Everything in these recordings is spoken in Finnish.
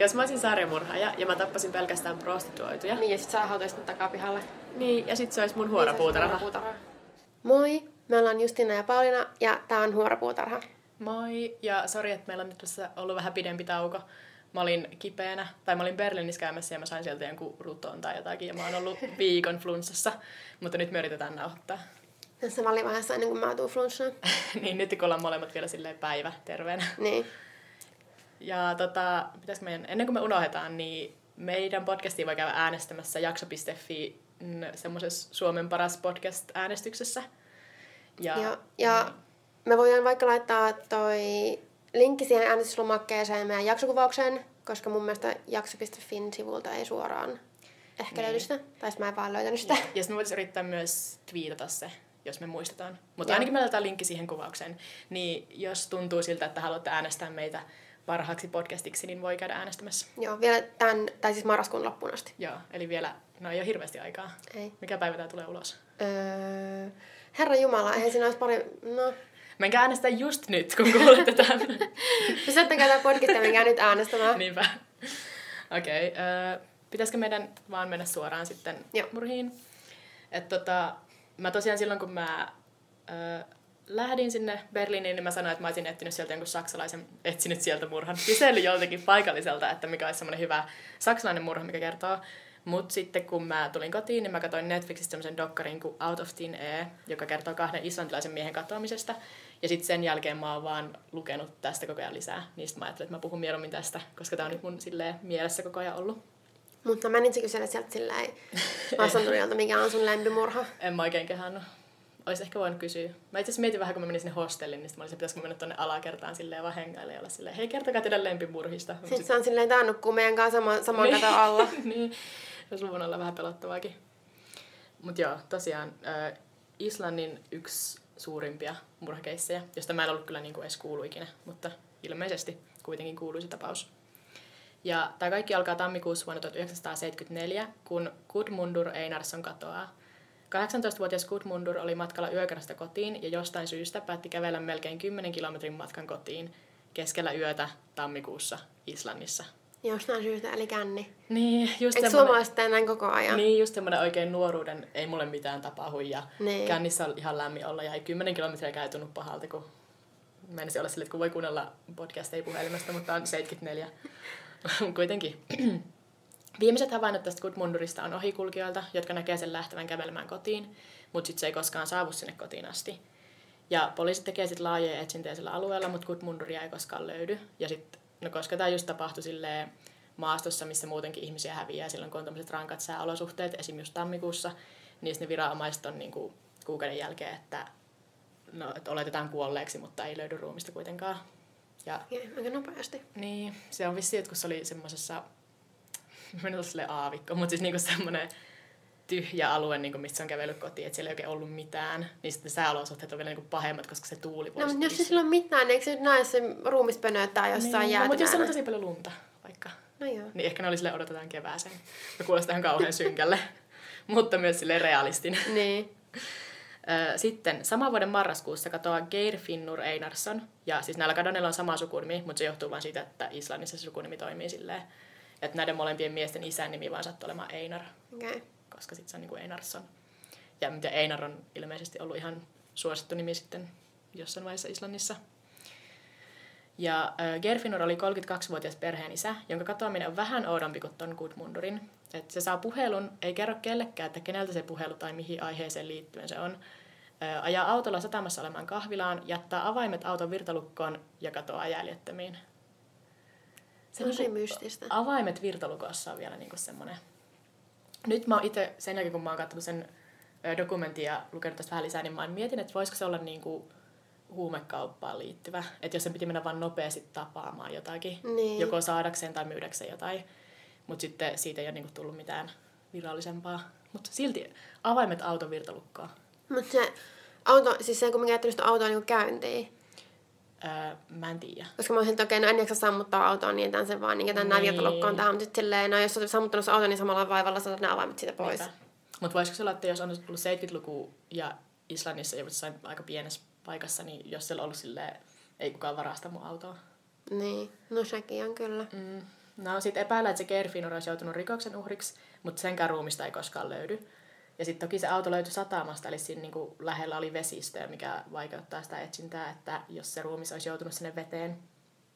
Jos mä olisin sarjamurhaaja ja mä tappasin pelkästään prostituoituja. Niin, ja sit sä hautaisit takapihalle. Niin, ja sit se olisi mun huorapuutarha. Huorapuutarha. Moi, me ollaan Justina ja Pauliina ja tää on Huorapuutarha. Moi, ja sori, että meillä on nyt tässä ollut vähän pidempi tauko. Mä olin kipeänä, tai mä olin Berliinissä käymässä ja mä sain sieltä jonkun ruton tai jotakin, ja mä oon ollut viikon flunssassa, mutta nyt me yritetään nauhoittaa. Tässä välivaiheessa ennen kuin mä tuun flunssaan. niin nyt kun ollaan molemmat vielä silleen päivä terveenä. Niin. Ja tota, pitäisikö meidän, ennen kuin me unohdetaan, niin meidän podcastiin voi käydä äänestämässä jakso.fi semmoisessa Suomen paras podcast-äänestyksessä. Ja, ja, ja me voidaan vaikka laittaa toi linkki siihen äänestyslomakkeeseen meidän jaksokuvaukseen, koska mun mielestä jakso.fin sivulta ei suoraan ehkä niin. löydy sitä. Tai mä en vaan löytänyt sitä. Ja, ja sitten me voitaisiin yrittää myös twiitata se, jos me muistetaan. Mutta ainakin me laitetaan linkki siihen kuvaukseen. Niin jos tuntuu siltä, että haluatte äänestää meitä parhaaksi podcastiksi, niin voi käydä äänestämässä. Joo, vielä tämän, tai siis marraskuun loppuun asti. Joo, eli vielä, no ei ole hirveästi aikaa. Ei. Mikä päivä tämä tulee ulos? Öö, Herra Jumala, eihän siinä olisi pari, no... Menkää äänestää just nyt, kun kuulette tämän. Pysäyttäkää tämä podcast ja menkää nyt äänestämään. Niinpä. Okei, okay, öö, pitäisikö meidän vaan mennä suoraan sitten Joo. murhiin? Et tota, mä tosiaan silloin, kun mä öö, lähdin sinne Berliiniin, niin mä sanoin, että mä olisin etsinyt sieltä jonkun saksalaisen, etsinyt sieltä murhan. Kysely joltakin paikalliselta, että mikä olisi semmoinen hyvä saksalainen murha, mikä kertoo. Mutta sitten kun mä tulin kotiin, niin mä katsoin Netflixistä semmoisen dokkarin kuin Out of Thin Air, joka kertoo kahden islantilaisen miehen katoamisesta. Ja sitten sen jälkeen mä oon vaan lukenut tästä koko ajan lisää. Niistä mä ajattelin, että mä puhun mieluummin tästä, koska tää on nyt mun silleen, mielessä koko ajan ollut. Mutta mä menisin kysyä sieltä silleen mikä on sun lempimurha. En mä oikein kehannut olisi ehkä voinut kysyä. Mä itse asiassa mietin vähän, kun mä menin sinne hostellin, niin mä olisin, pitäisikö mennä tuonne alakertaan silleen vaan hengaille ja olla silleen, hei kertokaa teidän lempimurhista. Sitten se on silleen, tää nukkuu meidän kanssa sama, saman niin, katon alla. niin, olisi luvun olla vähän pelottavaakin. Mutta joo, tosiaan äh, Islannin yksi suurimpia murhakeissejä, josta mä en ollut kyllä niinku edes kuulu ikinä, mutta ilmeisesti kuitenkin kuuluisi tapaus. Ja tämä kaikki alkaa tammikuussa vuonna 1974, kun Gudmundur Einarsson katoaa. 18-vuotias Gudmundur oli matkalla yökerrasta kotiin ja jostain syystä päätti kävellä melkein 10 kilometrin matkan kotiin keskellä yötä tammikuussa Islannissa. Jostain syystä, eli känni. Niin, just Eikö suomalaiset näin koko ajan? Niin, just semmoinen oikein nuoruuden, ei mulle mitään tapahdu ja niin. kännissä on ihan lämmin olla ja ei 10 kilometriä käytunut pahalta, kun menisin olla sille, että kun voi kuunnella podcasteja puhelimesta, mutta on 74. Kuitenkin. Viimeiset havainnot tästä Gudmundurista on ohikulkijoilta, jotka näkee sen lähtevän kävelemään kotiin, mutta sitten se ei koskaan saavu sinne kotiin asti. Ja poliisit tekee sitten laajoja etsintöjä sillä alueella, mutta Gudmunduria ei koskaan löydy. Ja sitten, no koska tämä just tapahtui silleen maastossa, missä muutenkin ihmisiä häviää silloin, kun on tämmöiset rankat sääolosuhteet, esimerkiksi tammikuussa, niin ne viranomaiset on niinku kuukauden jälkeen, että, no, että oletetaan kuolleeksi, mutta ei löydy ruumista kuitenkaan. Ja, ja aika nopeasti. Niin, se on vissi, että kun se oli semmoisessa mä en sille aavikko, mutta siis niinku semmoinen tyhjä alue, niinku, mistä se on kävellyt kotiin, että siellä ei oikein ollut mitään, niin sitten sääolosuhteet on vielä niinku pahemmat, koska se tuuli voisi... No, jos ei sillä ole mitään, niin eikö se nyt näe se ruumis pönöttää jossain niin, jäätymään? No, mutta jos on tosi paljon lunta, vaikka. No joo. Niin ehkä ne oli sille odotetaan kevääseen. Me kuulostaa ihan kauhean synkälle, mutta myös sille realistin. Niin. Sitten saman vuoden marraskuussa katoaa Geir Finnur Einarsson. Ja siis näillä kadonneilla on sama sukunimi, mutta se johtuu vain siitä, että Islannissa se sukunimi toimii silleen että näiden molempien miesten isän nimi vaan sattui olemaan Einar. Okay. Koska sitten se on niin kuin Einarsson. Ja mitä Einar on ilmeisesti ollut ihan suosittu nimi sitten jossain vaiheessa Islannissa. Ja äh, Gerfinur oli 32-vuotias perheen isä, jonka katoaminen on vähän oudompi kuin ton Gudmundurin. Et se saa puhelun, ei kerro kellekään, että keneltä se puhelu tai mihin aiheeseen liittyen se on. Äh, ajaa autolla satamassa olemaan kahvilaan, jättää avaimet auton virtalukkoon ja katoaa jäljettömiin. Se Tosi niinku, mystistä. Avaimet virtalukossa on vielä niinku semmoinen. Nyt mä itse, sen jälkeen kun mä oon katsonut sen dokumentin ja lukenut tästä vähän lisää, niin mä mietin, että voisiko se olla niinku huumekauppaan liittyvä. Että jos sen piti mennä vaan nopeasti tapaamaan jotakin, niin. joko saadakseen tai myydäkseen jotain. Mutta sitten siitä ei ole niinku tullut mitään virallisempaa. Mutta silti avaimet auton virtalukkoa. Mutta se auto, siis se kun mä käyttänyt sitä autoa niin käyntiin, Öö, mä en tiedä. Koska mä olisin, että okei, no en jaksa sammuttaa autoa, niin jätän sen vaan, niin jätän niin. nämä vietolukkoon tähän. Mutta sitten silleen, no jos olet sammuttanut se auto, niin samalla vaivalla saatat ne avaimet siitä pois. Mutta voisiko se olla, että jos on tullut 70-luku ja Islannissa jossain aika pienessä paikassa, niin jos siellä on ollut silleen, ei kukaan varasta mun autoa. Niin, no sekin on kyllä. Mm. No sit epäillä, että se Gerfinur olisi joutunut rikoksen uhriksi, mutta senkään ruumista ei koskaan löydy. Ja sitten toki se auto löytyi satamasta, eli siinä niinku lähellä oli vesistöä, mikä vaikeuttaa sitä etsintää, että jos se ruumis olisi joutunut sinne veteen,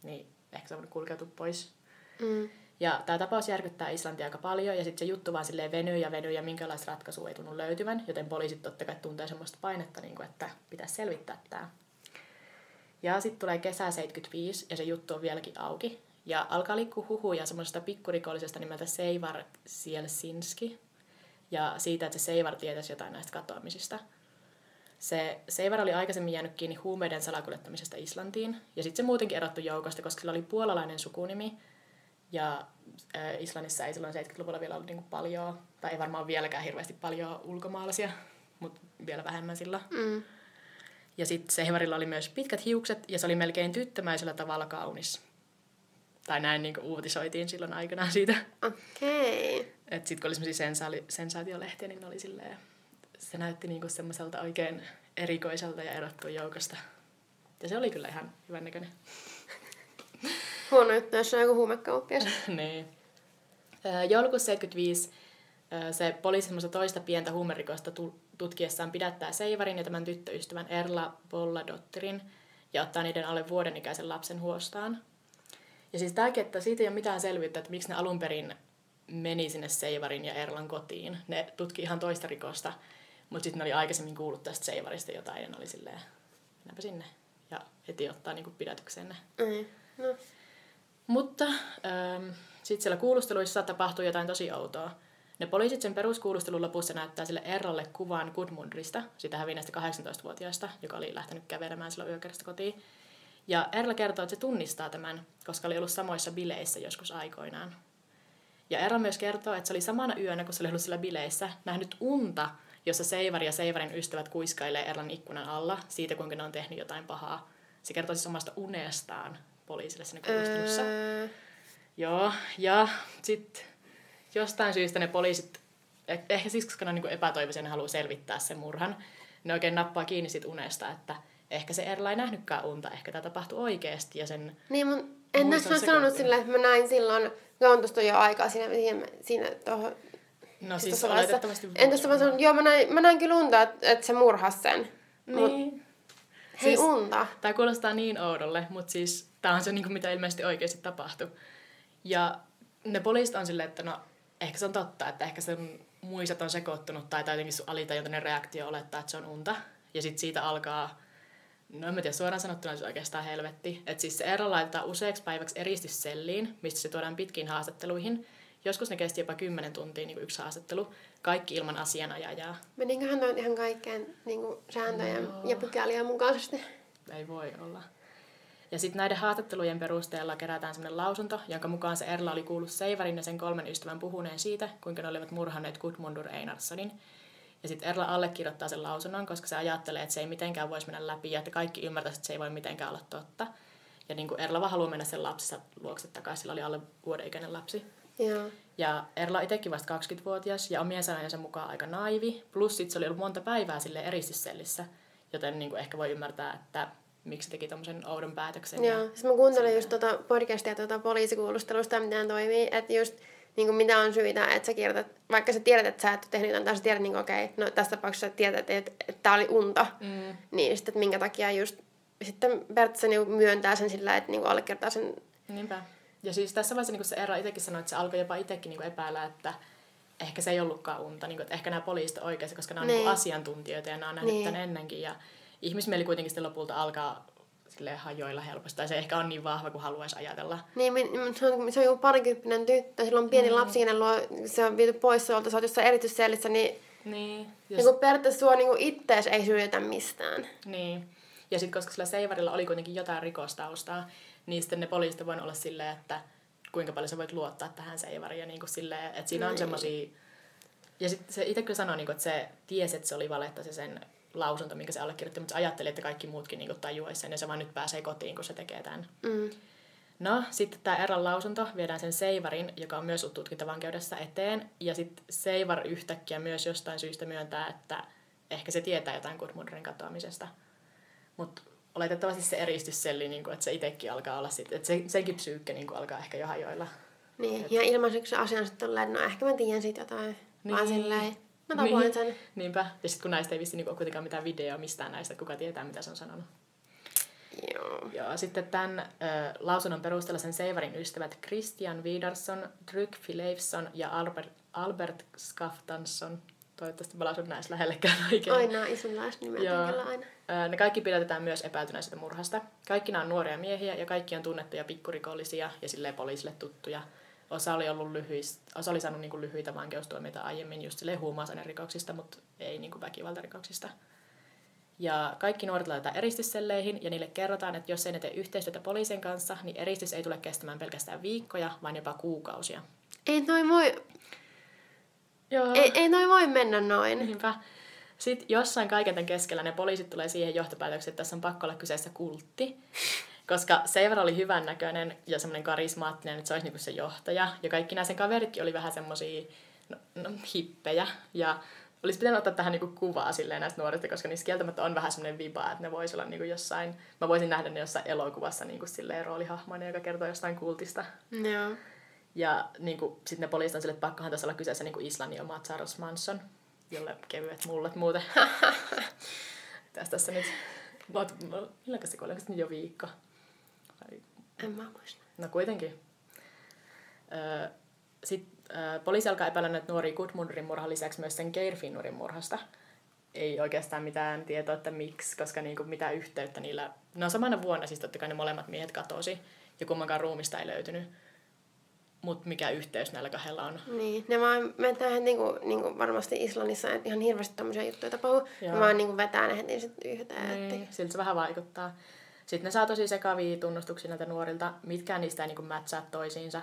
niin ehkä se on kulkeutua pois. Mm. Ja tämä tapaus järkyttää Islantia aika paljon, ja sitten se juttu vaan silleen venyy ja venyy, ja minkälaista ratkaisua ei tunnu löytyvän, joten poliisit totta kai tuntee semmoista painetta, niin kuin, että pitäisi selvittää tämä. Ja sitten tulee kesä 75, ja se juttu on vieläkin auki. Ja alkaa liikkua huhuja semmoisesta pikkurikollisesta nimeltä Seivar Sielsinski, ja siitä, että se Seivar tietäisi jotain näistä katoamisista. Se Seivar oli aikaisemmin jäänyt kiinni huumeiden salakuljettamisesta Islantiin, ja sitten se muutenkin erottu joukosta, koska sillä oli puolalainen sukunimi, ja äh, Islannissa ei silloin 70-luvulla vielä ollut niinku paljon, tai ei varmaan vieläkään hirveästi paljon ulkomaalaisia, mutta vielä vähemmän sillä. Mm. Ja sitten Seivarilla oli myös pitkät hiukset, ja se oli melkein tyttömäisellä tavalla kaunis. Tai näin niin uutisoitiin silloin aikanaan siitä. Okei. Okay. Että sitten kun oli semmoisia sensaali- sensaatiolehtiä, niin ne oli silleen, se näytti niinku semmoiselta oikein erikoiselta ja erottua joukosta. Ja se oli kyllä ihan hyvän näköinen. Huono juttu, jos on joku huumekauppias. niin. Joulukuussa 75 se poliisi semmoista toista pientä huumerikosta tutkiessaan pidättää Seivarin ja tämän tyttöystävän Erla Bolladottirin ja ottaa niiden alle vuoden ikäisen lapsen huostaan. Ja siis tämäkin, että siitä ei ole mitään selvyyttä, että miksi ne alun perin meni sinne Seivarin ja Erlan kotiin. Ne tutki ihan toista rikosta, mutta sitten ne oli aikaisemmin kuullut tästä Seivarista jotain ja ne oli silleen, mennäpä sinne. Ja heti ottaa niinku pidätykseen ne. Mm. No. Mutta ähm, sitten siellä kuulusteluissa tapahtuu jotain tosi outoa. Ne poliisit sen peruskuulustelun lopussa näyttää sille Erralle kuvan Gudmundrista, sitä hävinneestä 18-vuotiaasta, joka oli lähtenyt kävelemään silloin yökerrasta kotiin. Ja Erla kertoo, että se tunnistaa tämän, koska oli ollut samoissa bileissä joskus aikoinaan. Ja Erla myös kertoo, että se oli samana yönä, kun se oli ollut sillä bileissä, nähnyt unta, jossa Seivari ja Seivarin ystävät kuiskailee Erlan ikkunan alla siitä, kuinka ne on tehnyt jotain pahaa. Se kertoo siis omasta unestaan poliisille siinä kuulustelussa. Öö. Joo, ja sitten jostain syystä ne poliisit, eh, ehkä siksi, koska ne on niin epätoivoisia, ne haluaa selvittää sen murhan, ne oikein nappaa kiinni siitä unesta, että ehkä se Erla ei nähnytkään unta, ehkä tämä tapahtui oikeasti ja sen Niin, mutta en näistä sanonut silleen, että mä näin silloin, kun on tuosta jo aikaa siinä, siinä, siinä tuohon No siis, siis oletettavasti Entäs mä sanon, joo mä näin, mä näin kyllä unta, että, että se murhasi sen. Niin. Mut, hei siis, unta. Tää kuulostaa niin oudolle, mutta siis tää on se, niin kuin, mitä ilmeisesti oikeasti tapahtui. Ja ne poliisit on silleen, että no ehkä se on totta, että ehkä sen muistat on sekoittunut tai jotenkin sun alitajuntainen reaktio olettaa, että se on unta. Ja sitten siitä alkaa, no en mä tiedä, suoraan sanottuna se oikeastaan helvetti. Että siis se ero laitetaan useaksi päiväksi eristysselliin, mistä se tuodaan pitkiin haastatteluihin. Joskus ne kesti jopa 10 tuntia niin kuin yksi haastattelu, kaikki ilman asianajajaa. Meniköhän noin ihan kaikkeen niin kuin sääntöjen no. ja pykäliä mukaisesti? Ei voi olla. Ja sitten näiden haastattelujen perusteella kerätään sellainen lausunto, jonka mukaan se Erla oli kuullut Seivarin ja sen kolmen ystävän puhuneen siitä, kuinka ne olivat murhanneet Gudmundur Einarssonin. Ja sitten Erla allekirjoittaa sen lausunnon, koska se ajattelee, että se ei mitenkään voisi mennä läpi ja että kaikki ymmärtäisivät, että se ei voi mitenkään olla totta. Ja niin kuin Erla vaan haluaa mennä sen lapsensa luokse takaisin, sillä oli alle vuoden ikäinen lapsi. Joo. Ja Erla itsekin vasta 20-vuotias ja omien sanojensa mukaan aika naivi. Plus sit se oli ollut monta päivää sille eristyssellissä, joten niin kuin ehkä voi ymmärtää, että miksi teki tämmöisen oudon päätöksen. Joo, siis mä kuuntelin just tota podcastia tota poliisikuulustelusta, miten toimii, että just niin kuin mitä on syitä, että sä kirjoitat, vaikka sä tiedät, että sä et ole tehnyt jotain, tai sä tiedät, niin okei, okay, no tässä tapauksessa sä tiedät, että, että, että tää oli unta, mm. niin sitten, että minkä takia just sitten periaatteessa niin myöntää sen sillä, että niin allekirjoittaa sen. Niinpä. Ja siis tässä vaiheessa niin se Eera itsekin sanoi, että se alkoi jopa itsekin niin epäillä, että ehkä se ei ollutkaan unta, niin kuin, että ehkä nämä poliisit on oikeassa, koska nämä on niin. Niin asiantuntijoita ja nämä on nähnyt niin. tämän ennenkin. Ja ihmismieli kuitenkin sitten lopulta alkaa sille hajoilla helposti. Tai se ehkä on niin vahva kuin haluaisi ajatella. Niin, se on, se on joku parikymppinen tyttö, sillä on pieni mm. lapsi, kenen luo, se on viety pois suolta, sä oot jossain erityissellissä, niin, niin jos... niin kun periaatteessa sua niin ittees ei syytetä mistään. Niin. Ja sitten koska sillä Seivarilla oli kuitenkin jotain rikostaustaa, niin sitten ne poliisit voivat olla silleen, että kuinka paljon sä voit luottaa tähän Seivariin. Ja niin kuin silleen, että siinä on niin. semmoisia... Ja sitten se itse kyllä sanoi, niin kuin, että se tiesi, että se oli valetta se sen lausunto, minkä se allekirjoitti, mutta se ajatteli, että kaikki muutkin niin tajuaisi sen ja se vaan nyt pääsee kotiin, kun se tekee tämän. Mm. No, sitten tämä Erlan lausunto viedään sen Seivarin, joka on myös tutkintavankeudessa eteen. Ja sitten Seivar yhtäkkiä myös jostain syystä myöntää, että ehkä se tietää jotain Gudmundrin katoamisesta. Mutta oletettavasti se eristysselli, niin kuin, että se itsekin alkaa olla sitten, että se, senkin psyykkä niin kuin, alkaa ehkä jo hajoilla. Niin, Et... ja ilmaiseksi se asian sitten tolleen, no ehkä mä tiedän siitä jotain. Niin. Vaan silleen, mä tapoin niin. sen. Niinpä. Ja sitten kun näistä ei vissi niinku kuitenkaan mitään videoa mistään näistä, kuka tietää mitä se on sanonut. Joo. Joo, sitten tämän äh, lausunnon perusteella sen Seivarin ystävät Christian Widarsson, Dryck Fileifson ja Albert, Albert Skaftansson Toivottavasti mä lausun näissä lähellekään oikein. Aina islanlaisnimet aina. Ne kaikki pidätetään myös epäiltynä murhasta. Kaikki nämä on nuoria miehiä ja kaikki on tunnettuja pikkurikollisia ja silleen poliisille tuttuja. Osa oli, ollut lyhyis, osa oli saanut niinku lyhyitä vankeustuomioita aiemmin just silleen rikoksista, mutta ei niinku väkivaltarikoksista. Ja kaikki nuoret laitetaan eristysselleihin ja niille kerrotaan, että jos ei ne tee yhteistyötä poliisin kanssa, niin eristys ei tule kestämään pelkästään viikkoja, vaan jopa kuukausia. Ei noin voi Joo. Ei, ei noin voi mennä noin. Niinpä. Sitten jossain kaiken tämän keskellä ne poliisit tulee siihen johtopäätökseen, että tässä on pakko olla kyseessä kultti. Koska Seiver oli hyvännäköinen ja semmoinen karismaattinen, että se olisi niinku se johtaja. Ja kaikki nämä sen kaveritkin oli vähän semmoisia no, no, hippejä. Ja olisi pitänyt ottaa tähän niinku kuvaa silleen näistä nuorista, koska niissä kieltämättä on vähän semmoinen viba, että ne voisi olla niinku jossain, mä voisin nähdä ne jossain elokuvassa niinku silleen roolihahmoina, joka kertoo jostain kultista. Joo. Ja niin sitten ne poliisit on sille, että pakkohan tässä olla kyseessä niin Islannin oma Charles Manson, jolle kevyet mullet muuten. tässä tässä nyt, milloin se kuoli, jo viikko? En mä muista. No kuitenkin. Sitten poliisi alkaa epäillä näitä nuoria Gudmundurin murhan lisäksi myös sen Geirfinnurin murhasta. Ei oikeastaan mitään tietoa, että miksi, koska niinku mitään yhteyttä niillä... No samana vuonna siis totta kai ne molemmat miehet katosi ja kummankaan ruumista ei löytynyt mutta mikä yhteys näillä kahdella on. Niin, ne vaan vetää niinku, niinku varmasti Islannissa että ihan hirveästi tämmöisiä juttuja tapahtuu. Ne vaan niinku vetää ne heti sit yhteen. Niin, että... siltä se vähän vaikuttaa. Sitten ne saa tosi sekavia tunnustuksia näiltä nuorilta. Mitkään niistä ei niinku matchaa toisiinsa.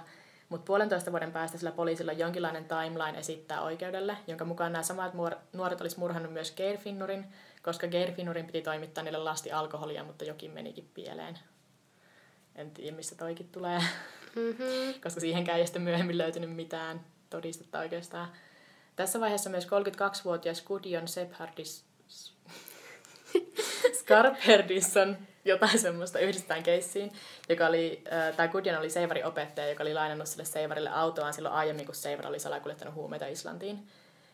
Mutta puolentoista vuoden päästä sillä poliisilla on jonkinlainen timeline esittää oikeudelle, jonka mukaan nämä samat nuoret olisi murhannut myös Geirfinnurin, koska Geirfinnurin piti toimittaa niille lasti alkoholia, mutta jokin menikin pieleen. En tiedä, missä toikin tulee. Mm-hmm. koska siihenkään ei sitten myöhemmin löytynyt mitään todistetta oikeastaan. Tässä vaiheessa myös 32-vuotias Gudjon Sephardis Skarpherdisson jotain semmoista yhdistetään keissiin, joka oli, äh, tai Gudjon oli Seivarin opettaja, joka oli lainannut sille Seivarille autoaan silloin aiemmin, kun Seivar oli salakuljettanut huumeita Islantiin.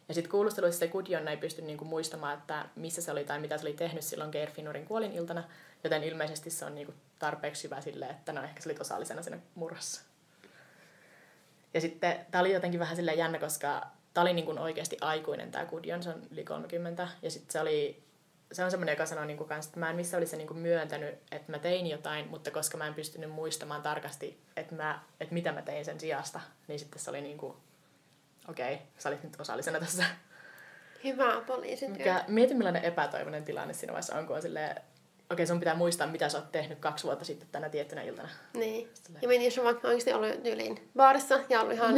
Ja sitten kuulusteluissa se Gudjon ei pysty niinku muistamaan, että missä se oli tai mitä se oli tehnyt silloin Geirfinnurin kuolin iltana, joten ilmeisesti se on niinku tarpeeksi hyvä sille, että no ehkä se oli osallisena siinä murhassa. Ja sitten tämä oli jotenkin vähän silleen jännä, koska tämä oli niin kuin oikeasti aikuinen tämä Gudjon, se on yli 30. Ja sitten se oli, se on semmoinen, joka sanoi niin kanssa, että mä en missä olisi niin myöntänyt, että mä tein jotain, mutta koska mä en pystynyt muistamaan tarkasti, että, mä, että mitä mä tein sen sijasta, niin sitten se oli niin kuin, okei, okay, sä olit nyt osallisena tässä. Hyvä poliisityö. Mietin millainen epätoivoinen tilanne siinä vaiheessa on, kun on silleen, okei, sun pitää muistaa, mitä sä oot tehnyt kaksi vuotta sitten tänä tiettynä iltana. Niin. Sitten ja mietin, jos on vaikka oikeasti ollut tyyliin baarissa ja ollut ihan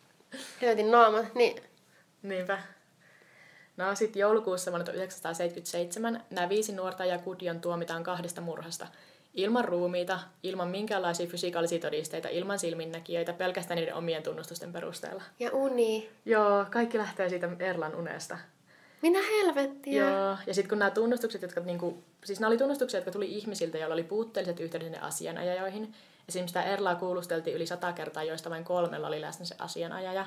helvetin naama, niin... Niinpä. No sitten joulukuussa vuonna 1977 nämä viisi nuorta ja Kudion tuomitaan kahdesta murhasta. Ilman ruumiita, ilman minkäänlaisia fysikaalisia todisteita, ilman silminnäkijöitä, pelkästään niiden omien tunnustusten perusteella. Ja uni. Joo, kaikki lähtee siitä Erlan unesta. Minä helvettiä? Joo, ja sitten kun nämä tunnustukset, jotka niinku, siis nämä oli tunnustuksia, jotka tuli ihmisiltä, joilla oli puutteelliset yhteydet asianajajoihin. Esimerkiksi tämä Erlaa kuulusteltiin yli sata kertaa, joista vain kolmella oli läsnä se asianajaja.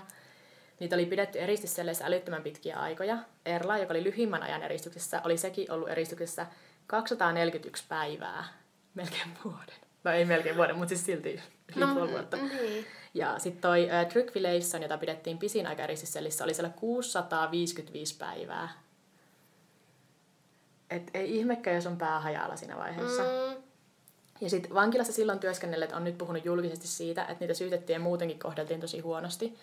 Niitä oli pidetty eristysselleissä älyttömän pitkiä aikoja. Erla, joka oli lyhimmän ajan eristyksessä, oli sekin ollut eristyksessä 241 päivää, melkein vuoden. No ei melkein vuoden, mutta siis silti yli no, puoli vuotta. Niin. Ja sitten toi äh, Tryggvileisson, jota pidettiin pisin aika eristysselissä, oli siellä 655 päivää. Et ei ihmekään, jos on pää hajalla siinä vaiheessa. Mm. Ja sitten vankilassa silloin työskennelleet on nyt puhunut julkisesti siitä, että niitä syytettiin ja muutenkin kohdeltiin tosi huonosti.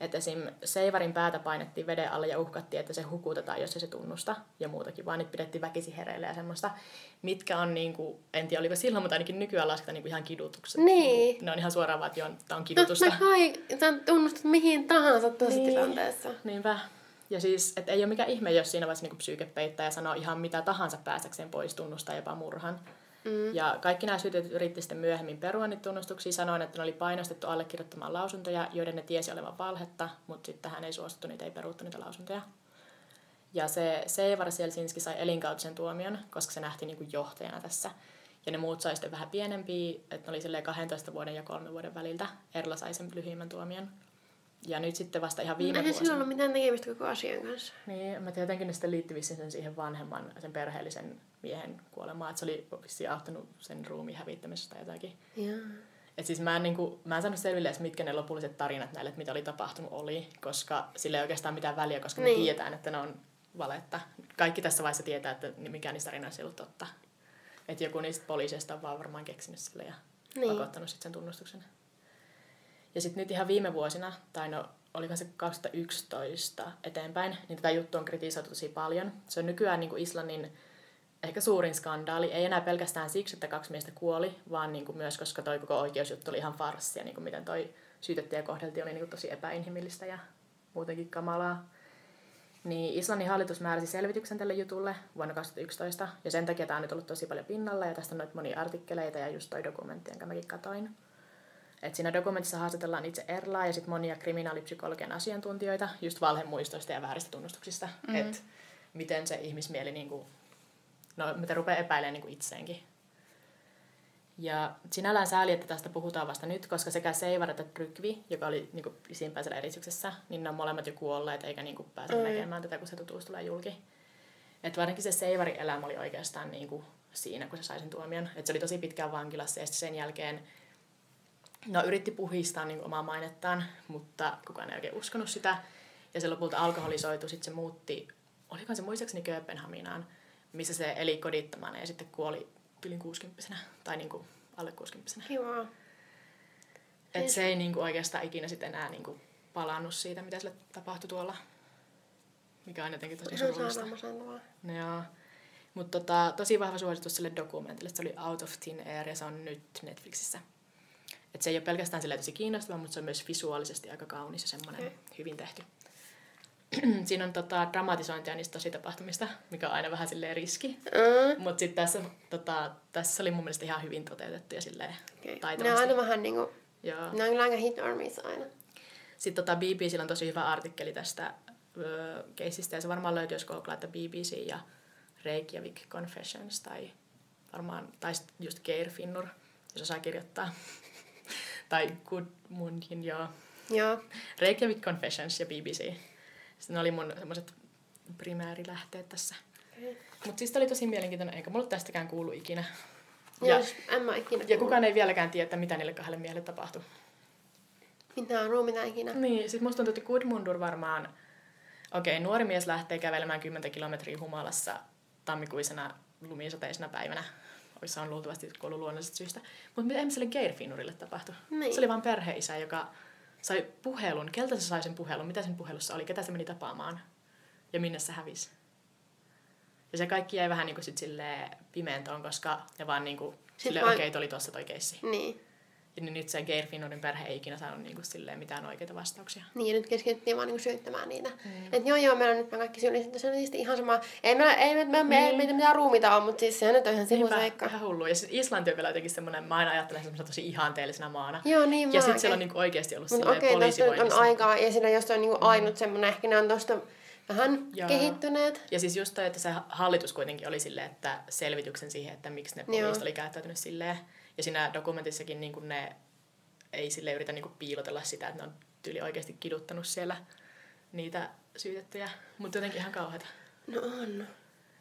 Että esim. Seivarin päätä painettiin veden alle ja uhkattiin, että se hukutetaan, jos ei se tunnusta ja muutakin, vaan niitä pidettiin väkisi hereille ja semmoista, mitkä on niinku, en tiedä oliko silloin, mutta ainakin nykyään lasketaan niinku ihan kidutukset. Niin. Ne on ihan suoraan vaan, että tämä on kidutusta. No kai, tunnustat mihin tahansa tuossa niin. tilanteessa. Niinpä. Ja siis, että ei ole mikään ihme, jos siinä vaiheessa niinku psyyke peittää ja sanoo ihan mitä tahansa päästäkseen pois tunnustaa jopa murhan. Mm. Ja kaikki nämä syytetyt yritti sitten myöhemmin perua niitä tunnustuksia sanoen, että ne oli painostettu allekirjoittamaan lausuntoja, joiden ne tiesi olevan valhetta, mutta sitten hän ei suostuttu, niitä ei peruuttu niitä lausuntoja. Ja se Seivar Selsinski sai elinkautisen tuomion, koska se nähtiin niin kuin johtajana tässä. Ja ne muut sai sitten vähän pienempiä, että ne oli 12 vuoden ja kolmen vuoden väliltä. Erla sai sen lyhyimmän tuomion. Ja nyt sitten vasta ihan viime vuosina... Eihän sillä ollut mitään tekemistä koko asian kanssa. Niin, mä tiedän, jotenkin ne sitten liitti sen siihen vanhemman, sen perheellisen miehen kuolemaan. Että se oli vissiin auttanut sen ruumiin hävittämisestä jotakin. Joo. Et siis mä en, niin kuin, mä en saanut selville edes, mitkä ne lopulliset tarinat näille, että mitä oli tapahtunut, oli, koska sillä ei oikeastaan mitään väliä, koska niin. me tiedetään, että ne on valetta. Kaikki tässä vaiheessa tietää, että mikään niistä tarinoista ei ollut totta. Että joku niistä poliiseista on vaan varmaan keksinyt sille ja niin. pakottanut sitten sen tunnustuksen. Ja sitten nyt ihan viime vuosina, tai no oliko se 2011 eteenpäin, niin tätä juttua on kritisoitu tosi paljon. Se on nykyään niin kuin Islannin ehkä suurin skandaali, ei enää pelkästään siksi, että kaksi miestä kuoli, vaan niin kuin myös, koska toi koko oikeusjuttu oli ihan farssia, niin kuin miten toi syytettiin ja kohdeltiin oli niin kuin tosi epäinhimillistä ja muutenkin kamalaa. Niin Islannin hallitus määräsi selvityksen tälle jutulle vuonna 2011, ja sen takia tämä on nyt ollut tosi paljon pinnalla, ja tästä on noita monia artikkeleita ja just toi dokumentti, jonka mäkin katoin. Et siinä dokumentissa haastatellaan itse Erlaa ja sitten monia kriminaalipsykologian asiantuntijoita just valhemuistoista ja vääristä tunnustuksista, mm-hmm. että miten se ihmismieli niinku no, mitä rupeaa epäilemään niin kuin itseenkin. Ja sinällään sääli, että tästä puhutaan vasta nyt, koska sekä Seivar että Trykvi, joka oli niin kuin, siinä erityksessä, niin ne on molemmat jo kuolleet, eikä niin kuin, pääse mm. näkemään tätä, kun se tutuus tulee julki. Että varsinkin se Seivarin elämä oli oikeastaan niin kuin, siinä, kun se sai sen tuomion. Että se oli tosi pitkään vankilassa ja sen jälkeen no, yritti puhistaa niin omaa mainettaan, mutta kukaan ei oikein uskonut sitä. Ja se lopulta alkoholisoitu, sitten se muutti, olikohan se muistaakseni Kööpenhaminaan, missä se eli kodittomana ja sitten kuoli yli 60 tai niin kuin alle 60 Kiva. Et se ei niin kuin oikeastaan ikinä sitten enää niin kuin palannut siitä, mitä sille tapahtui tuolla. Mikä on jotenkin tosi surullista. No, joo. Mutta tota, tosi vahva suositus sille dokumentille. Se oli Out of Thin Air ja se on nyt Netflixissä. Et se ei ole pelkästään sille tosi kiinnostava, mutta se on myös visuaalisesti aika kaunis ja semmoinen okay. hyvin tehty. siinä on tota, dramatisointia niistä tositapahtumista, mikä on aina vähän silleen riski. Mm. Mutta sitten tässä, tota, tässä oli mun mielestä ihan hyvin toteutettu ja silleen okay. taitavasti. Ne on aina vähän niinku, Joo. ne on aika hit or miss aina. Sitten tota, BBC on tosi hyvä artikkeli tästä öö, keisistä ja se varmaan löytyy, jos googlaa, että BBC ja Reykjavik Confessions tai varmaan, tai just Geir Finnur, jos osaa kirjoittaa. Tai Good Mundin, joo. Joo. Reykjavik Confessions ja BBC. Sitten ne oli mun semmoiset primäärilähteet tässä. Okay. Mutta siis oli tosi mielenkiintoinen, eikä mulle tästäkään kuulu ikinä. Ja, Jos, en mä ikinä ja kukaan ei vieläkään tiedä, että mitä niille kahdelle miehelle tapahtui. Mitä on ruumina ikinä? Niin, sit musta tuntuu, että Gudmundur varmaan... Okei, okay, nuori mies lähtee kävelemään 10 kilometriä humalassa tammikuisena lumisateisena päivänä. Olisi on luultavasti kuollut luonnollisesta syystä. Mutta mitä sille Geirfinnurille tapahtui? Niin. Se oli vain perheisä, joka sai puhelun. Keltä se sai sen puhelun? Mitä sen puhelussa oli? Ketä se meni tapaamaan? Ja minne se hävisi? Ja se kaikki jäi vähän niin kuin sit pimentoon, koska ne vaan niin kuin, silleen, okei, okay, oli tuossa toi keissi. Niin. Niin nyt se Geir Finnorin perhe ei ikinä saanut niinku silleen mitään oikeita vastauksia. Niin, ja nyt keskityttiin vaan niinku syyttämään niitä. Mm. Että joo, joo, meillä on nyt me kaikki syylliset. Se on niistä ihan sama. Ei meillä, ei, me, me, me, niin. meitä mitään ruumita ole, mutta siis sehän nyt on ihan sivuseikka. Ihan hullu. Ja sitten Islanti on vielä jotenkin semmoinen, mä aina ajattelen semmoisena tosi ihanteellisena maana. Joo, niin Ja sitten siellä on niinku oikeasti ollut silleen okei, okay, on aikaa, ja siinä jos on niinku mm. ainut semmoinen, ehkä ne on tosta vähän Joo. kehittyneet. Ja siis just toi, että se hallitus kuitenkin oli silleen, että selvityksen siihen, että miksi ne poliisit oli käyttäytynyt silleen. Ja siinä dokumentissakin niin ne ei sille yritä niinku piilotella sitä, että ne on tyyli oikeasti kiduttanut siellä niitä syytettyjä. Mutta jotenkin ihan kauheata. No on.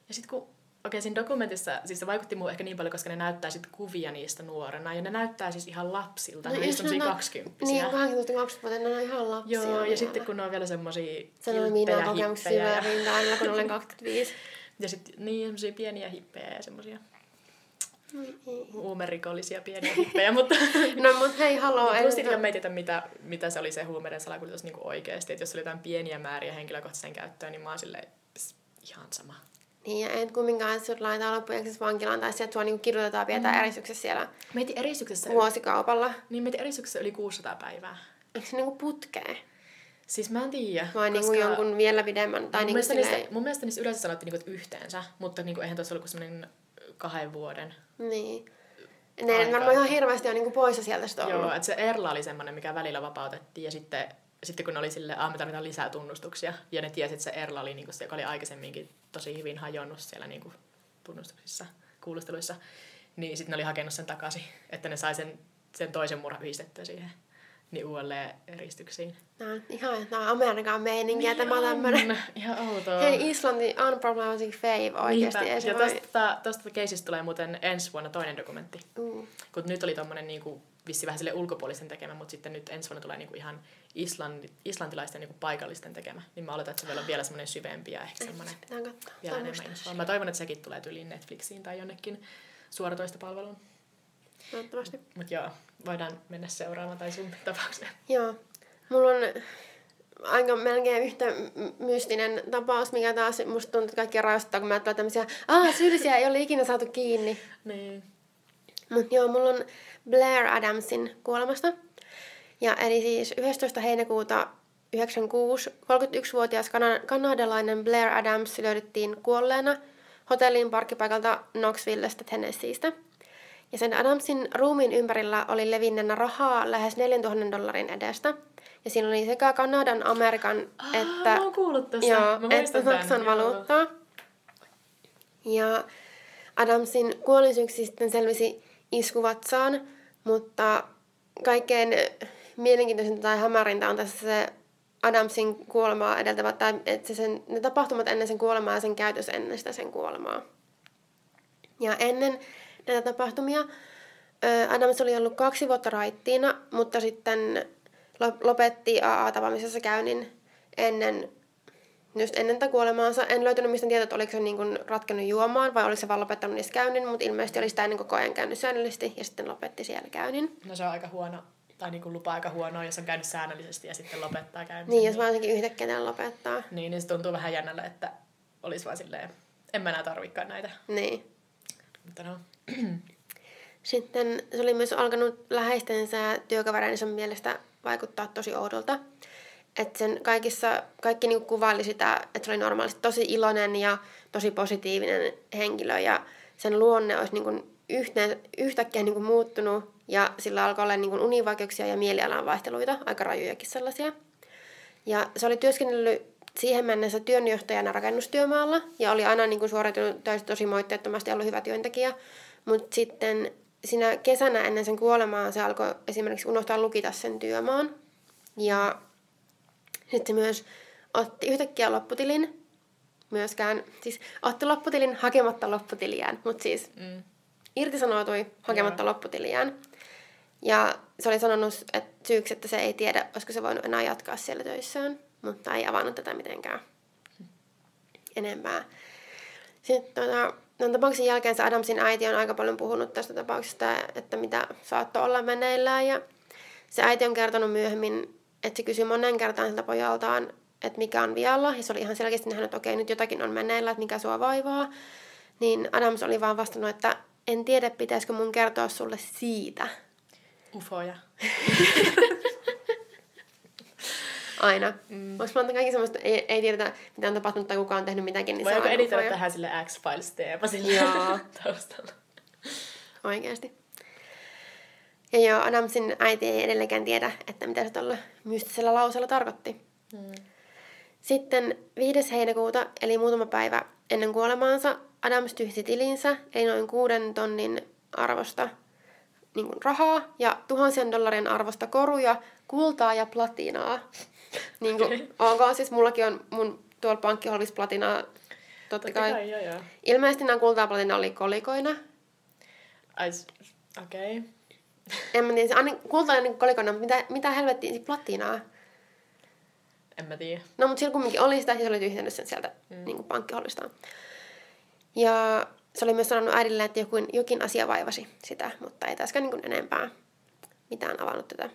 Ja sitten kun Okei, siinä dokumentissa, siis se vaikutti muun ehkä niin paljon, koska ne näyttää sit kuvia niistä nuorena. Ja ne näyttää siis ihan lapsilta. No, ne on semmosia kaksikymppisiä. Niin, 18 20 ne on ihan lapsia. Joo, ja vielä. sitten kun ne on vielä semmosia Sano minä kokemuksia ja... rintailla, kun olen 25. ja sitten niin, semmosia pieniä hippejä ja semmosia huumerikollisia pieniä hippejä, mutta... no mut hei, haloo. Plus sitten me ei tiedä, mitä, mitä se oli se huumeiden salakuljetus niin oikeasti. Että jos oli jotain pieniä määriä henkilökohtaisen käyttöön, niin mä oon silleen, ihan sama. Niin, ja et kumminkaan, sut laitetaan loppujen vankilaan tai sieltä sua niinku kirjoitetaan pidetään mm. eristyksessä siellä Meiti eristyksessä... Vuosikaupalla. Niin, meiti eristyksessä yli 600 päivää. Eikö se niinku putkee? Siis mä en tiedä. Vai niinku koska... niinku jonkun vielä pidemmän? Tai mun, niinku mielestä silleen... niistä, mun mielestä niistä yleensä sanottiin niinku, yhteensä, mutta niinku, eihän tuossa ollut kuin semmoinen kahden vuoden. Niin. Ne aikaa. varmaan ihan hirveästi on niinku poissa sieltä sitä Joo, että se Erla oli semmoinen, mikä välillä vapautettiin ja sitten, sitten kun oli silleen, ah, me tarvitaan lisää tunnustuksia ja ne tiesi, että se Erla oli niinku se, joka oli aikaisemminkin tosi hyvin hajonnut siellä niinku tunnustuksissa, kuulusteluissa, Niin sitten ne oli hakenut sen takaisin, että ne sai sen, sen toisen murhan yhdistettyä siihen niin uudelleen eristyksiin. Nämä on ihan nämä on Amerikan meininkiä, niin tämä on tämmöinen. Ihan outoa. Hei, Islanti unproblematic fave oikeasti. Ei se ja voi... tosta, tosta keisistä tulee muuten ensi vuonna toinen dokumentti. Uh. Kun nyt oli tommonen niinku, vissi vähän sille ulkopuolisten tekemä, mutta sitten nyt ensi vuonna tulee niinku ihan Islandi, islantilaisten niinku paikallisten tekemä. Niin mä oletan, että se vielä on vielä semmoinen syvempi ja ehkä semmoinen vielä enemmän. Mä toivon, että sekin tulee tyyliin Netflixiin tai jonnekin suoratoistopalveluun. Toivottavasti. Mutta joo, voidaan mennä seuraamaan tai sun tapaukseen. Joo. Mulla on aika melkein yhtä mystinen tapaus, mikä taas musta tuntuu, että kaikki rajoittaa, kun mä ajattelen tämmöisiä, aah, syyllisiä ei ole ikinä saatu kiinni. niin. Mut joo, mulla on Blair Adamsin kuolemasta. Ja eli siis 11. heinäkuuta 96 31-vuotias kanadalainen Blair Adams löydettiin kuolleena hotellin parkkipaikalta Knoxvillestä Tennesseeistä. Ja sen Adamsin ruumiin ympärillä oli levinneenä rahaa lähes 4000 dollarin edestä. Ja siinä oli sekä Kanadan, Amerikan ah, että, Joo, että Saksan valuuttaa. Ja Adamsin kuolinsyyksi sitten selvisi iskuvatsaan, mutta kaikkein mielenkiintoisinta tai hämärintä on tässä se Adamsin kuolemaa edeltävä, tai että se sen, ne tapahtumat ennen sen kuolemaa ja sen käytös ennen sitä sen kuolemaa. Ja ennen näitä tapahtumia Adams oli ollut kaksi vuotta raittiina, mutta sitten lopetti AA-tapaamisessa käynnin ennen, just ennen tätä kuolemaansa. En löytänyt mistä tietoa, että oliko se niin kuin ratkennut juomaan vai oliko se vaan lopettanut niistä käynnin, mutta ilmeisesti oli sitä ennen koko ajan käynyt säännöllisesti ja sitten lopetti siellä käynnin. No se on aika huono tai niin kuin lupa aika huonoa, jos on käynyt säännöllisesti ja sitten lopettaa käymisen. Niin, jos vaan yhtäkkiä lopettaa. Niin, niin se tuntuu vähän jännällä, että olisi vaan silleen, en mä enää tarvikaan näitä. Niin. Mutta no. Sitten se oli myös alkanut läheistensä työkavereidensa mielestä vaikuttaa tosi oudolta. Että sen kaikissa, kaikki niinku kuvaili sitä, että se oli normaalisti tosi iloinen ja tosi positiivinen henkilö ja sen luonne olisi niinku yhteen, yhtäkkiä niinku muuttunut ja sillä alkoi olla niinku univaikeuksia ja mielialan vaihteluita, aika rajujakin sellaisia. Ja se oli työskennellyt siihen mennessä työnjohtajana rakennustyömaalla ja oli aina niinku suoritunut tosi moitteettomasti ja ollut hyvä työntekijä. Mutta sitten siinä kesänä ennen sen kuolemaa se alkoi esimerkiksi unohtaa lukita sen työmaan. Ja sitten se myös otti yhtäkkiä lopputilin, myöskään, siis otti lopputilin hakematta lopputiliään, mutta siis mm. irtisanoutui hakematta yeah. lopputiliään. Ja se oli sanonut että syyksi, että se ei tiedä, olisiko se voinut enää jatkaa siellä töissään, mutta ei avannut tätä mitenkään enempää. Sitten tota, Tämän tapauksen jälkeen se Adamsin äiti on aika paljon puhunut tästä tapauksesta, että mitä saattoi olla meneillään. Ja se äiti on kertonut myöhemmin, että se kysyi monen kertaan siltä pojaltaan, että mikä on vialla. Ja se oli ihan selkeästi nähnyt, että okei, nyt jotakin on meneillä, että mikä sua vaivaa. Niin Adams oli vaan vastannut, että en tiedä, pitäisikö mun kertoa sulle siitä. Ufoja. Aina. Mm. Onko monta kaikki semmoista, ei, ei tiedetä mitä on tapahtunut tai kuka on tehnyt mitäkin, niin Voi joku editoida tähän sille X-Files teema sille Joo. taustalla. Oikeasti. Ja joo, Adamsin äiti ei edelleenkään tiedä, että mitä se tuolla mystisellä lauseella tarkoitti. Mm. Sitten 5. heinäkuuta, eli muutama päivä ennen kuolemaansa, Adams tyhsi tilinsä, eli noin kuuden tonnin arvosta niin kuin rahaa ja tuhansien dollarien arvosta koruja, kultaa ja platinaa. niin kuin, onko siis mullakin on mun tuolla pankkiholvissa platinaa, totta, totta kai. kai joo, joo. Ilmeisesti nämä kultaa platina oli kolikoina. okei. Okay. En mä tiedä, aina kultaa niin kolikoina, mitä, mitä helvettiä, siis platinaa? En mä tiedä. No, mutta siellä kumminkin oli sitä, ja se oli tyhjennyt sen sieltä mm. niin pankkiholvistaan. Ja se oli myös sanonut äidille, että jokin, jokin asia vaivasi sitä, mutta ei taaskaan niin enempää mitään avannut tätä.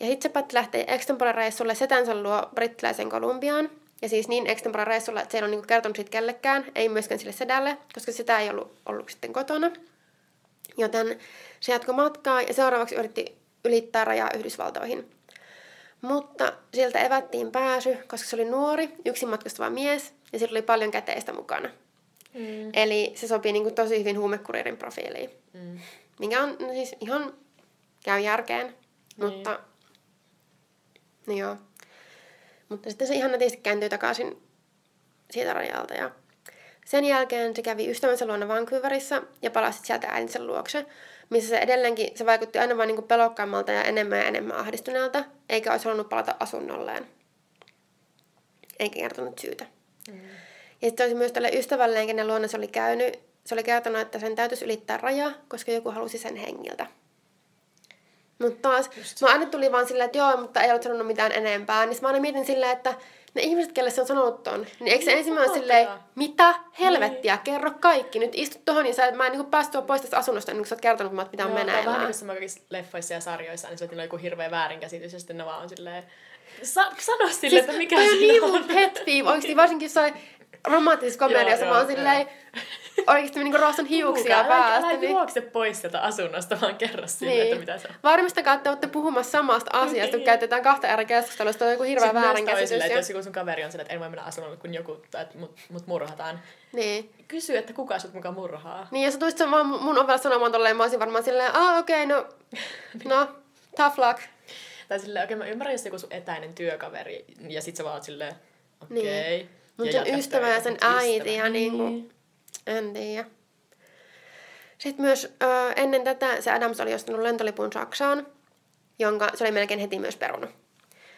Ja sitten se päätti lähteä extempore-reissulle setänsä luo brittiläisen Kolumbiaan. Ja siis niin extempore-reissulla, että se ei ole niinku kertonut siitä kellekään, ei myöskään sille sedälle, koska sitä ei ollut ollut sitten kotona. Joten se jatkoi matkaa ja seuraavaksi yritti ylittää rajaa Yhdysvaltoihin. Mutta sieltä evättiin pääsy, koska se oli nuori, yksin matkustava mies ja sillä oli paljon käteistä mukana. Mm. Eli se sopii niin kuin tosi hyvin huumekuririn profiiliin. Mm. Mikä on no siis ihan käy järkeen, niin. mutta No joo. Mutta sitten se ihan nätisti kääntyi takaisin siitä rajalta ja Sen jälkeen se kävi ystävänsä luona Vancouverissa ja palasi sieltä äitinsä luokse, missä se edelleenkin se vaikutti aina vain niin pelokkaammalta ja enemmän ja enemmän ahdistuneelta, eikä olisi halunnut palata asunnolleen. Eikä kertonut syytä. Mm. Ja sitten olisi myös tälle ystävälleen, kenen luona se oli käynyt, se oli kertonut, että sen täytyisi ylittää raja, koska joku halusi sen hengiltä. Mutta taas, Just. mä aina tuli vaan silleen, että joo, mutta ei ollut sanonut mitään enempää. Niin mä aina mietin silleen, että ne ihmiset, kelle se on sanonut ton, niin eikö se niin, ensimmäinen silleen, mitä helvettiä, niin. kerro kaikki, nyt istut tohon, niin sä, mä en niin päästyä pois tästä asunnosta, niin kun sä oot kertonut, että pitää mennä. Joo, vähän niin kuin leffoissa ja sarjoissa, niin se on joku hirveä väärinkäsitys, ja sitten ne vaan on silleen, Sa- sano sille, siis, että mikä se on. niin mun pet peeve, oikeesti varsinkin romanttisessa komediassa, mä oon silleen, oikeasti niinku roostan hiuksia Puhukaa, päästä. Älä niin... juokse pois sieltä asunnosta, vaan kerro sille, niin. että mitä se on. Varmistakaa, että olette puhumassa samasta asiasta, kun niin. käytetään kahta eri keskustelua, on joku hirveä väärinkäsitys. Sitten että jos joku sun kaveri on sille, että en voi mennä asunnolle, kun joku, että mut, mut murhataan. Niin. Kysy, että kuka sut mukaan murhaa. Niin, ja sä tulisit vaan mun ovella sanomaan tolleen, mä olisin varmaan silleen, ah okei, okay, no, no, tough luck. Tai silleen, okei, okay, mä ymmärrän, jos joku sun etäinen työkaveri, ja sit sä vaan oot silleen, okei. Okay. Niin. Mutta sen ystävä ja sen äiti ja niin. niinku, en tiedä. Sitten myös ö, ennen tätä se Adams oli ostanut lentolipun Saksaan, jonka se oli melkein heti myös perunut.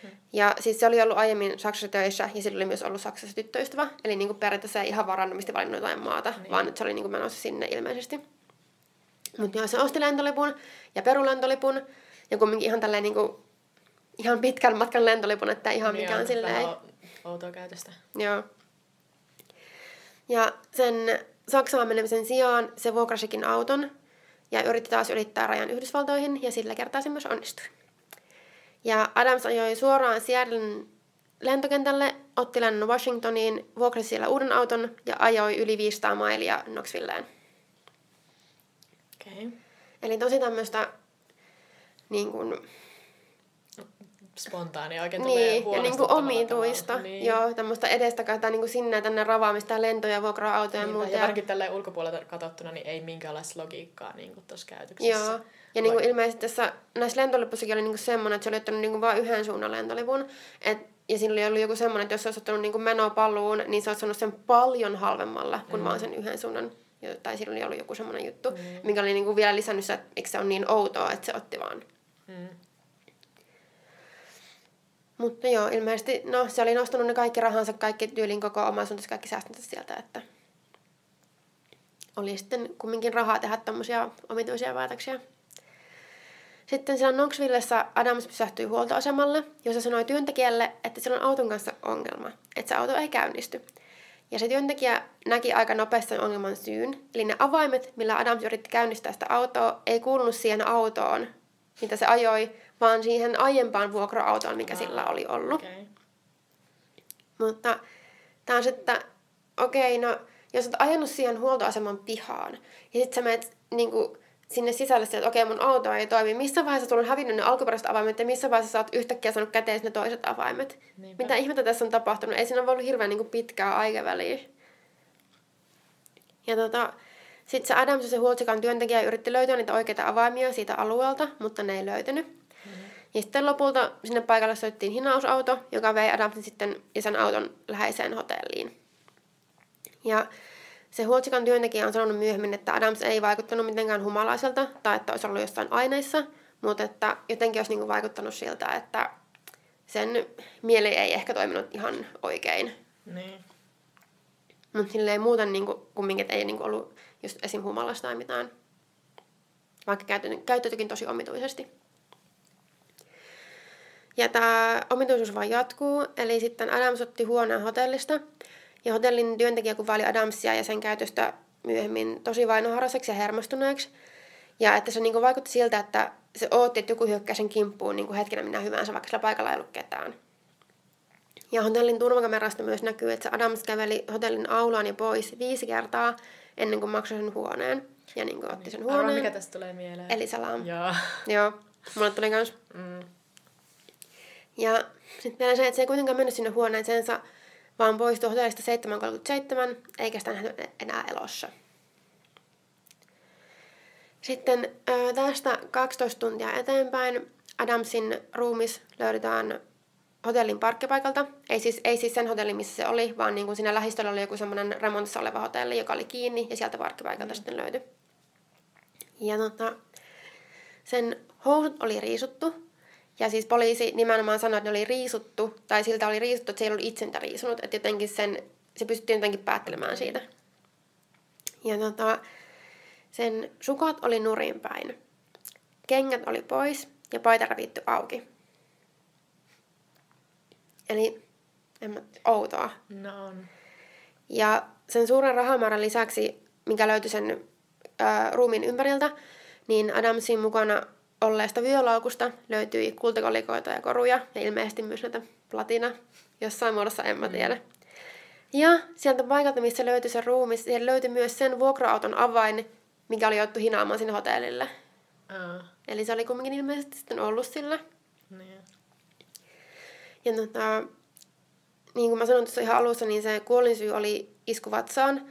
Hmm. Ja siis se oli ollut aiemmin Saksassa töissä ja sillä oli myös ollut Saksassa tyttöystävä. Eli niin kuin periaatteessa ei ihan varannomisti valinnut jotain maata, niin. vaan että se oli niin kuin menossa sinne ilmeisesti. Mutta joo, se osti lentolipun ja perulentolipun ja kumminkin ihan tälleen niin kuin, ihan pitkän matkan lentolipun, että ihan niin mikään silleen... Outoa käytöstä. Joo. Ja sen Saksaan menemisen sijaan se vuokrasikin auton ja yritti taas ylittää rajan Yhdysvaltoihin ja sillä kertaa se myös onnistui. Ja Adams ajoi suoraan Seattlein lentokentälle, otti lennon Washingtoniin, vuokrasi siellä uuden auton ja ajoi yli 500 mailia Knoxvilleen. Okay. Eli tosi tämmöistä niin kuin, spontaania oikein niin, ja niin kuin omituista. Niin. Joo, tämmöistä edestä tai niin kuin sinne tänne ravaamista lentoja, vuokra-autoja ja muuta. Ja varsinkin tälleen ulkopuolelta katsottuna, niin ei minkäänlaista logiikkaa niin kuin tuossa käytöksessä. Joo. Ja niin kuin ilmeisesti tässä, näissä lentolipussakin oli niin kuin semmoinen, että se oli ottanut niin kuin vain yhden suunnan lentolipun. Et, ja siinä oli ollut joku semmoinen, että jos se olisi ottanut niin kuin menopaluun, niin se olisi saanut sen paljon halvemmalla kuin mm. vaan sen yhden suunnan. Tai siinä oli ollut joku semmoinen juttu, mm. mikä oli niin kuin vielä lisännyt että miksi se on niin outoa, että se otti vaan mm. Mutta joo, ilmeisesti, no se oli nostanut ne kaikki rahansa, kaikki tyylin koko omaisuutensa, kaikki säästönsä sieltä, että oli sitten kumminkin rahaa tehdä tämmöisiä omituisia päätöksiä. Sitten siellä Knoxvillessä Adams pysähtyi huoltoasemalle, jossa sanoi työntekijälle, että sillä on auton kanssa ongelma, että se auto ei käynnisty. Ja se työntekijä näki aika nopeasti sen ongelman syyn, eli ne avaimet, millä Adams yritti käynnistää sitä autoa, ei kuulunut siihen autoon, mitä se ajoi, vaan siihen aiempaan vuokra-autoon, mikä ah, sillä oli ollut. Okay. Mutta tämä on se, että okei, okay, no jos olet ajanut siihen huoltoaseman pihaan, ja sitten sä menet niin kuin, sinne sisälle että okei, okay, mun auto ei toimi. Missä vaiheessa sulla on hävinnyt ne alkuperäiset avaimet, ja missä vaiheessa sä oot yhtäkkiä saanut käteen ne toiset avaimet? Niinpä. Mitä ihmettä tässä on tapahtunut? Ei siinä ole ollut hirveän niin kuin, pitkää aikaväliä. Ja tota, sitten se Adams ja se Huoltsikan työntekijä yritti löytää niitä oikeita avaimia siitä alueelta, mutta ne ei löytynyt. Ja sitten lopulta sinne paikalle soittiin hinausauto, joka vei Adamsin sitten isän auton läheiseen hotelliin. Ja se Huoltsikan työntekijä on sanonut myöhemmin, että Adams ei vaikuttanut mitenkään humalaiselta tai että olisi ollut jossain aineissa, mutta että jotenkin olisi niinku vaikuttanut siltä, että sen mieli ei ehkä toiminut ihan oikein. Niin. Mutta silleen muuten niinku, kumminkin, että ei niinku ollut just esim. humalasta tai mitään. Vaikka käyttäytyikin tosi omituisesti. Ja tämä omituisuus vaan jatkuu, eli sitten Adams otti huoneen hotellista, ja hotellin työntekijä kuvaili Adamsia ja sen käytöstä myöhemmin tosi vainoharaiseksi ja hermostuneeksi. Ja että se niinku vaikutti siltä, että se ootti, että joku hyökkää sen kimppuun niinku hetkenä minä hyvänsä, vaikka sillä paikalla ei ollut ketään. Ja hotellin turvakamerasta myös näkyy, että Adams käveli hotellin aulaan ja pois viisi kertaa ennen kuin maksoi sen huoneen. Ja niin kuin otti sen huoneen. Arvaa, mikä tästä tulee mieleen. Eli Salam. Joo. Joo. Mulle tuli kans. Mm. Ja sitten vielä se, että se ei kuitenkaan mennyt sinne huoneeseensa, vaan poistui hotellista 7.37, eikä sitä nähty enää elossa. Sitten tästä 12 tuntia eteenpäin Adamsin ruumis löydetään hotellin parkkipaikalta. Ei siis, ei siis sen hotellin, missä se oli, vaan niin kuin siinä lähistöllä oli joku semmoinen remontissa oleva hotelli, joka oli kiinni ja sieltä parkkipaikalta mm. sitten löytyi. Ja tota, sen housut oli riisuttu. Ja siis poliisi nimenomaan sanoi, että ne oli riisuttu, tai siltä oli riisuttu, että se ei ollut itse niitä riisunut. Että jotenkin sen, se pystyttiin jotenkin päättelemään siitä. Ja tota, sen sukat oli nurin päin. Kengät oli pois ja paita ravittu auki. Eli en mä, outoa. No on. Ja sen suuren rahamäärän lisäksi, mikä löytyi sen ää, ruumiin ympäriltä, niin Adamsin mukana olleesta vyölaukusta löytyi kultakolikoita ja koruja ja ilmeisesti myös näitä platina jossain muodossa, en mä mm. tiedä. Ja sieltä paikalta, missä löytyi se ruumi, siellä löytyi myös sen vuokra-auton avain, mikä oli otettu hinaamaan sinne hotellille. Uh. Eli se oli kumminkin ilmeisesti sitten ollut sillä. Niin. Ja tota, niin kuin mä sanoin tuossa ihan alussa, niin se kuolinsyy oli isku vatsaan.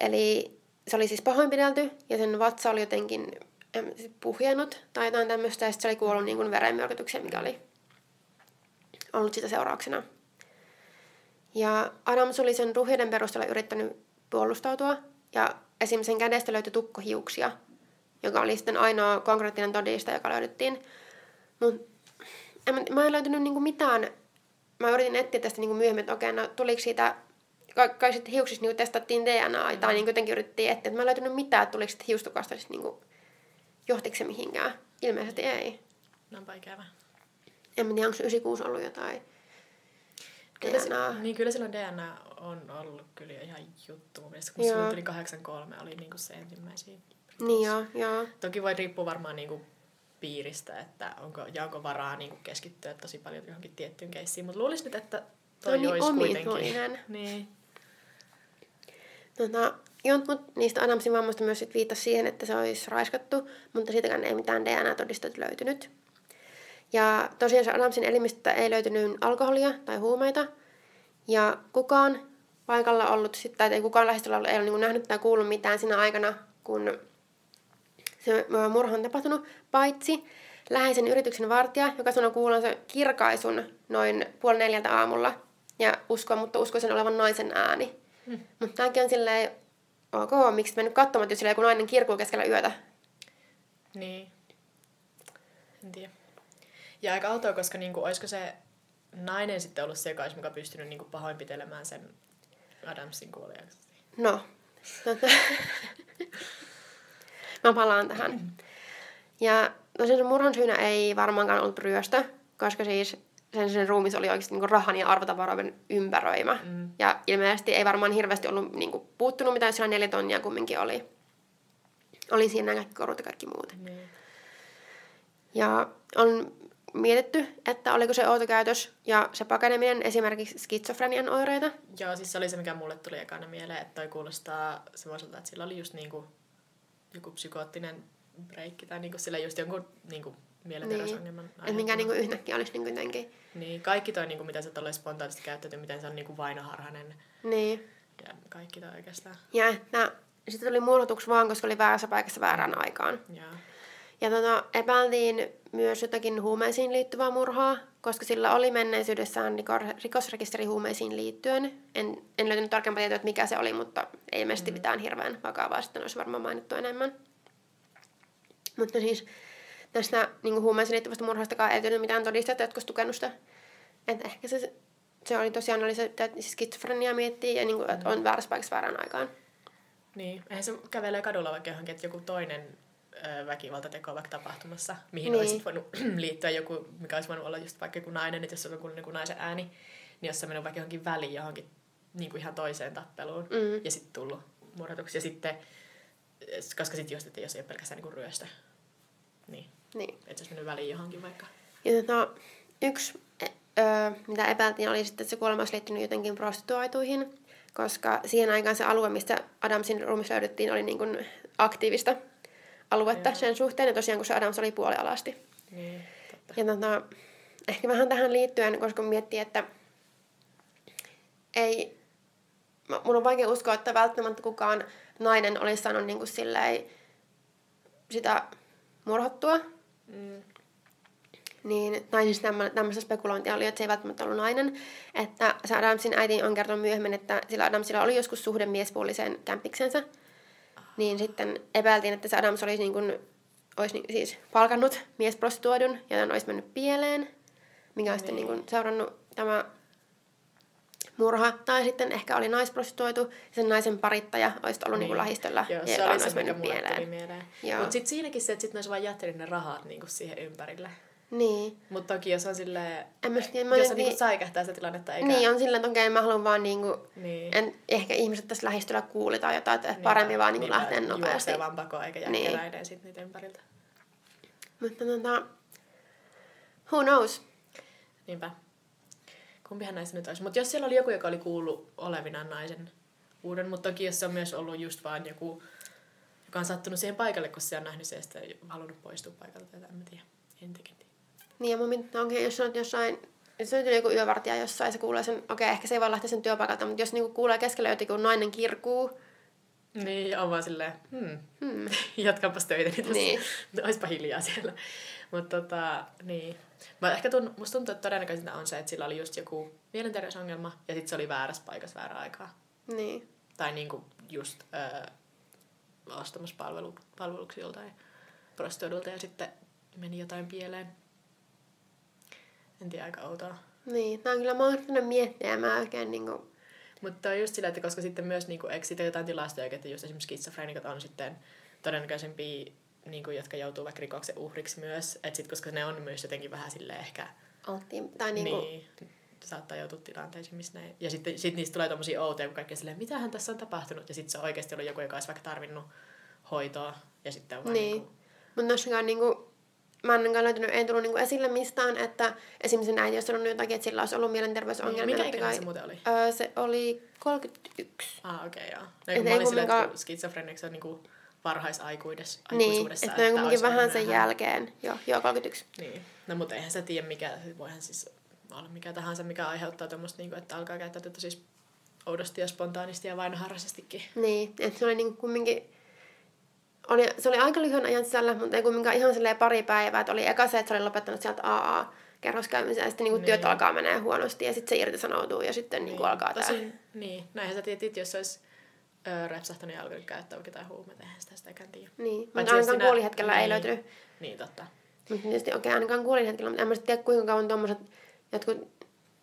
Eli se oli siis pahoinpidelty ja sen vatsa oli jotenkin puhjennut tai jotain tämmöistä. Ja sitten se oli kuollut niin verenmyrkytykseen, mikä oli ollut sitä seurauksena. Ja Adams oli sen ruhjeiden perusteella yrittänyt puolustautua. Ja esim. sen kädestä löytyi tukkohiuksia, joka oli sitten ainoa konkreettinen todiste, joka löydettiin. Mutta mä en löytänyt niinku mitään. Mä yritin etsiä tästä niinku myöhemmin, että okei, no tuliko siitä kai, kai sitten hiuksissa niinku testattiin DNA mm. tai niinku jotenkin yritettiin etsiä. Mä en löytänyt mitään, että tuliko sitten hiustukasta niinku, johtiko se mihinkään. Ilmeisesti ei. No onpa ikävä. En tiedä, onko 96 ollut jotain kyllä DNA. Se, niin kyllä silloin DNA on ollut kyllä ihan juttu mun mielestä, kun silloin tuli 83 oli niinku se ensimmäisiä. Niin joo, joo. Toki voi riippua varmaan niinku piiristä, että onko, ja onko varaa niinku keskittyä tosi paljon johonkin tiettyyn keissiin, mutta luulisin nyt, että toi no niin, olisi kuitenkin. Niin. Tota, jotkut niistä Adamsin vammoista myös sit viittasi siihen, että se olisi raiskattu, mutta siitäkään ei mitään DNA-todisteita löytynyt. Ja tosiaan se Adamsin elimistä ei löytynyt alkoholia tai huumeita. Ja kukaan paikalla ollut, tai ei kukaan lähistöllä ollut, ei ole niin nähnyt tai kuullut mitään siinä aikana, kun se murha on tapahtunut, paitsi läheisen yrityksen vartija, joka sanoi kuulonsa kirkaisun noin puoli neljältä aamulla. Ja uskoa, mutta uskoi sen olevan naisen ääni. Hmm. Mutta tämäkin on silleen, ok, miksi mennyt katsomaan, jos joku nainen kirkuu keskellä yötä? Niin. En tiedä. Ja aika autoa, koska niinku, olisiko se nainen sitten ollut se, joka olisi pystynyt niinku pahoinpitelemään sen Adamsin kuoliaksi? No, tota. mä palaan tähän. Ja tosiaan se murhan syynä ei varmaankaan ollut ryöstö, koska siis sen, sen ruumis oli oikeasti niinku rahan ja arvotavaroiden ympäröimä. Mm. Ja ilmeisesti ei varmaan hirveästi ollut niinku puuttunut mitään, siellä neljä tonnia kumminkin oli. Oli siinä kaikki korut ja kaikki muut. Mm. Ja on mietitty, että oliko se outokäytös ja se pakeneminen esimerkiksi skitsofrenian oireita. Joo, siis se oli se, mikä mulle tuli ekana mieleen, että toi kuulostaa semmoiselta, että sillä oli just niinku joku psykoottinen breikki tai niinku sillä just jonkun niinku mielenterveysongelman niin. Että minkä niinku yhtäkkiä olisi niinku jotenkin... Niin, kaikki toi, niinku, mitä se tulee spontaanisti käyttäytyy, miten se on niinku vainoharhainen. Niin. Ja kaikki toi oikeastaan. Ja että sitten tuli murhotuksi vaan, koska oli väärässä paikassa väärään aikaan. Joo. Ja tota, epäiltiin myös jotakin huumeisiin liittyvää murhaa, koska sillä oli menneisyydessään rikosrekisteri huumeisiin liittyen. En, en löytänyt tarkempaa tietoa, että mikä se oli, mutta ei ilmeisesti mm. mitään hirveän vakavaa, sitten olisi varmaan mainittu enemmän. Mutta siis tästä niin huumeisiin liittyvästä murhastakaan ei löytynyt mitään todisteita, jotka olisi tukenut sitä. Että ehkä se, se oli tosiaan oli se, että skitsofrenia miettii ja niin kuin, että on väärässä paikassa väärään aikaan. Niin, eihän se kävelee kadulla vaikka johonkin, että joku toinen väkivaltateko vaikka tapahtumassa, mihin niin. olisi voinut liittyä joku, mikä olisi voinut olla just vaikka joku nainen, että jos on joku kuin naisen ääni, niin jos on mennyt vaikka johonkin väliin johonkin niin kuin ihan toiseen tappeluun mm. ja sitten tullut murhatuksi. Ja sitten, koska sitten että jos ei ole pelkästään niin kuin ryöstö, niin, niin. että se olisi mennyt väliin johonkin vaikka. Ja tota, yksi, öö, mitä epäiltiin, oli sitten, että se kuolema olisi liittynyt jotenkin prostituoituihin, koska siihen aikaan se alue, mistä Adamsin ruumis löydettiin, oli niin kuin aktiivista aluetta Joo. sen suhteen. Ja tosiaan, kun se Adams oli puolialasti. Niin, totta. Ja tota, ehkä vähän tähän liittyen, koska miettii, että ei... Mun on vaikea uskoa, että välttämättä kukaan nainen olisi saanut niin kuin silleen, sitä murhattua. Mm. niin, tai siis tämmöistä spekulointia oli, että se ei välttämättä ollut nainen. Että se Adamsin äiti on kertonut myöhemmin, että sillä Adamsilla oli joskus suhde miespuoliseen kämpiksensä. Niin sitten epäiltiin, että se Adams olisi, niin kuin, olisi niin, siis palkannut miesprostituoidun, joten olisi mennyt pieleen, mikä on sitten niin kuin, seurannut tämä murha. Tai sitten ehkä oli naisprostituoitu ja sen naisen parittaja olisi ollut niin. Niin lahistöllä. Joo, se oli se, mikä mulle tuli mieleen. Mutta sitten siinäkin se, että sitten olisi vain jättänyt ne rahat niin kuin siihen ympärille. Niin. Mutta toki jos on silleen, en mä, jos on niin, niinku säikähtää sitä tilannetta, eikä... Niin, on silleen, että okei, mä haluan vaan niinku, niin. en, ehkä ihmiset tässä lähistöllä kuuli tai jotain, että niin, paremmin vaan niinku lähteä nopeasti. Niin, vaan pakoon, eikä jäkkeräinen niin. sit niitä ympäriltä. Mutta tota, who knows? Niinpä. Kumpihan näistä nyt olisi. Mutta jos siellä oli joku, joka oli kuullut olevinaan naisen uuden, mutta toki jos se on myös ollut just vaan joku, joka on sattunut siihen paikalle, kun se on nähnyt se ja halunnut poistua paikalta, tai en mä tiedä. En tiedä. Niin ja mun onkin, jos on jossain, jos on joku yövartija jossain, se kuulee sen, okei, okay, ehkä se ei vaan lähteä sen työpaikalta, mutta jos niinku kuulee keskellä jotenkin, kun nainen kirkuu, niin, on vaan silleen, hmm, hmm. jatkaanpas töitä, niin, niin. olisipa hiljaa siellä. Mutta tota, niin. Mä ehkä tunt, musta tuntuu, että todennäköisintä on se, että sillä oli just joku mielenterveysongelma ja sitten se oli väärässä paikassa väärä aikaa. Niin. Tai niinku just öö, ostamassa palvelu, palveluksia joltain prostituoidulta ja sitten meni jotain pieleen. En tiedä, aika outoa. Niin, tämä on kyllä mahdollista miettiä ja mä oikein niinku... Mutta on just sillä, että koska sitten myös, niinku, eikö jotain tilastoja, että just esimerkiksi skitsofreenikot on sitten todennäköisempiä, niinku, jotka joutuu vaikka rikoksen uhriksi myös, että sit, koska ne on myös jotenkin vähän sille ehkä... Alttiin, tai niinku... Niin, saattaa joutua tilanteisiin, missä ne... Ja sitten sit niistä tulee tommosia outoja, kun kaikki silleen, mitähän tässä on tapahtunut, ja sitten se on oikeasti ollut joku, joka olisi vaikka tarvinnut hoitoa, ja sitten on vaan niin. niinku... Mutta noissakaan niinku mä ainakaan löytynyt, ei tullut niinku esille mistään, että esimerkiksi äiti olisi sanonut jotakin, että sillä olisi ollut mielenterveysongelmia. Mikä ikäinen se muuten oli? Öö, se oli 31. Ah, okei, okay, joo. No, kun mä olin silleen, että skitsofreniaksi on niinku varhaisaikuudessa. Niin, että ne on kuitenkin vähän sen nähdä. jälkeen. Joo, joo, 31. Niin. No mutta eihän sä tiedä, mikä, voihan siis olla mikä tahansa, mikä aiheuttaa tuommoista, niinku, että alkaa käyttää tätä siis oudosti ja spontaanisti ja vainoharraisestikin. Niin, että se oli niinku kumminkin oli, se oli aika lyhyen ajan sisällä, mutta ei kumminkaan ihan silleen pari päivää. Että oli eka se, että se oli lopettanut sieltä AA kerroskäymisen ja sitten niinku niin. työt alkaa menee huonosti ja sitten se irtisanoutuu ja sitten niin. Niinku alkaa tämä. Niin, näinhän sä tietit, jos olisi öö, repsahtanut ja alkanut käyttää vaikka jotain huumeita, eihän sitä sitäkään tiedä. Niin, mutta ainakaan sinä... kuolihetkellä niin. ei löytynyt. Niin, totta. Mutta tietysti okei, okay, ainakaan kuolihetkellä, mutta en mä tiedä kuinka kauan tuommoiset jotkut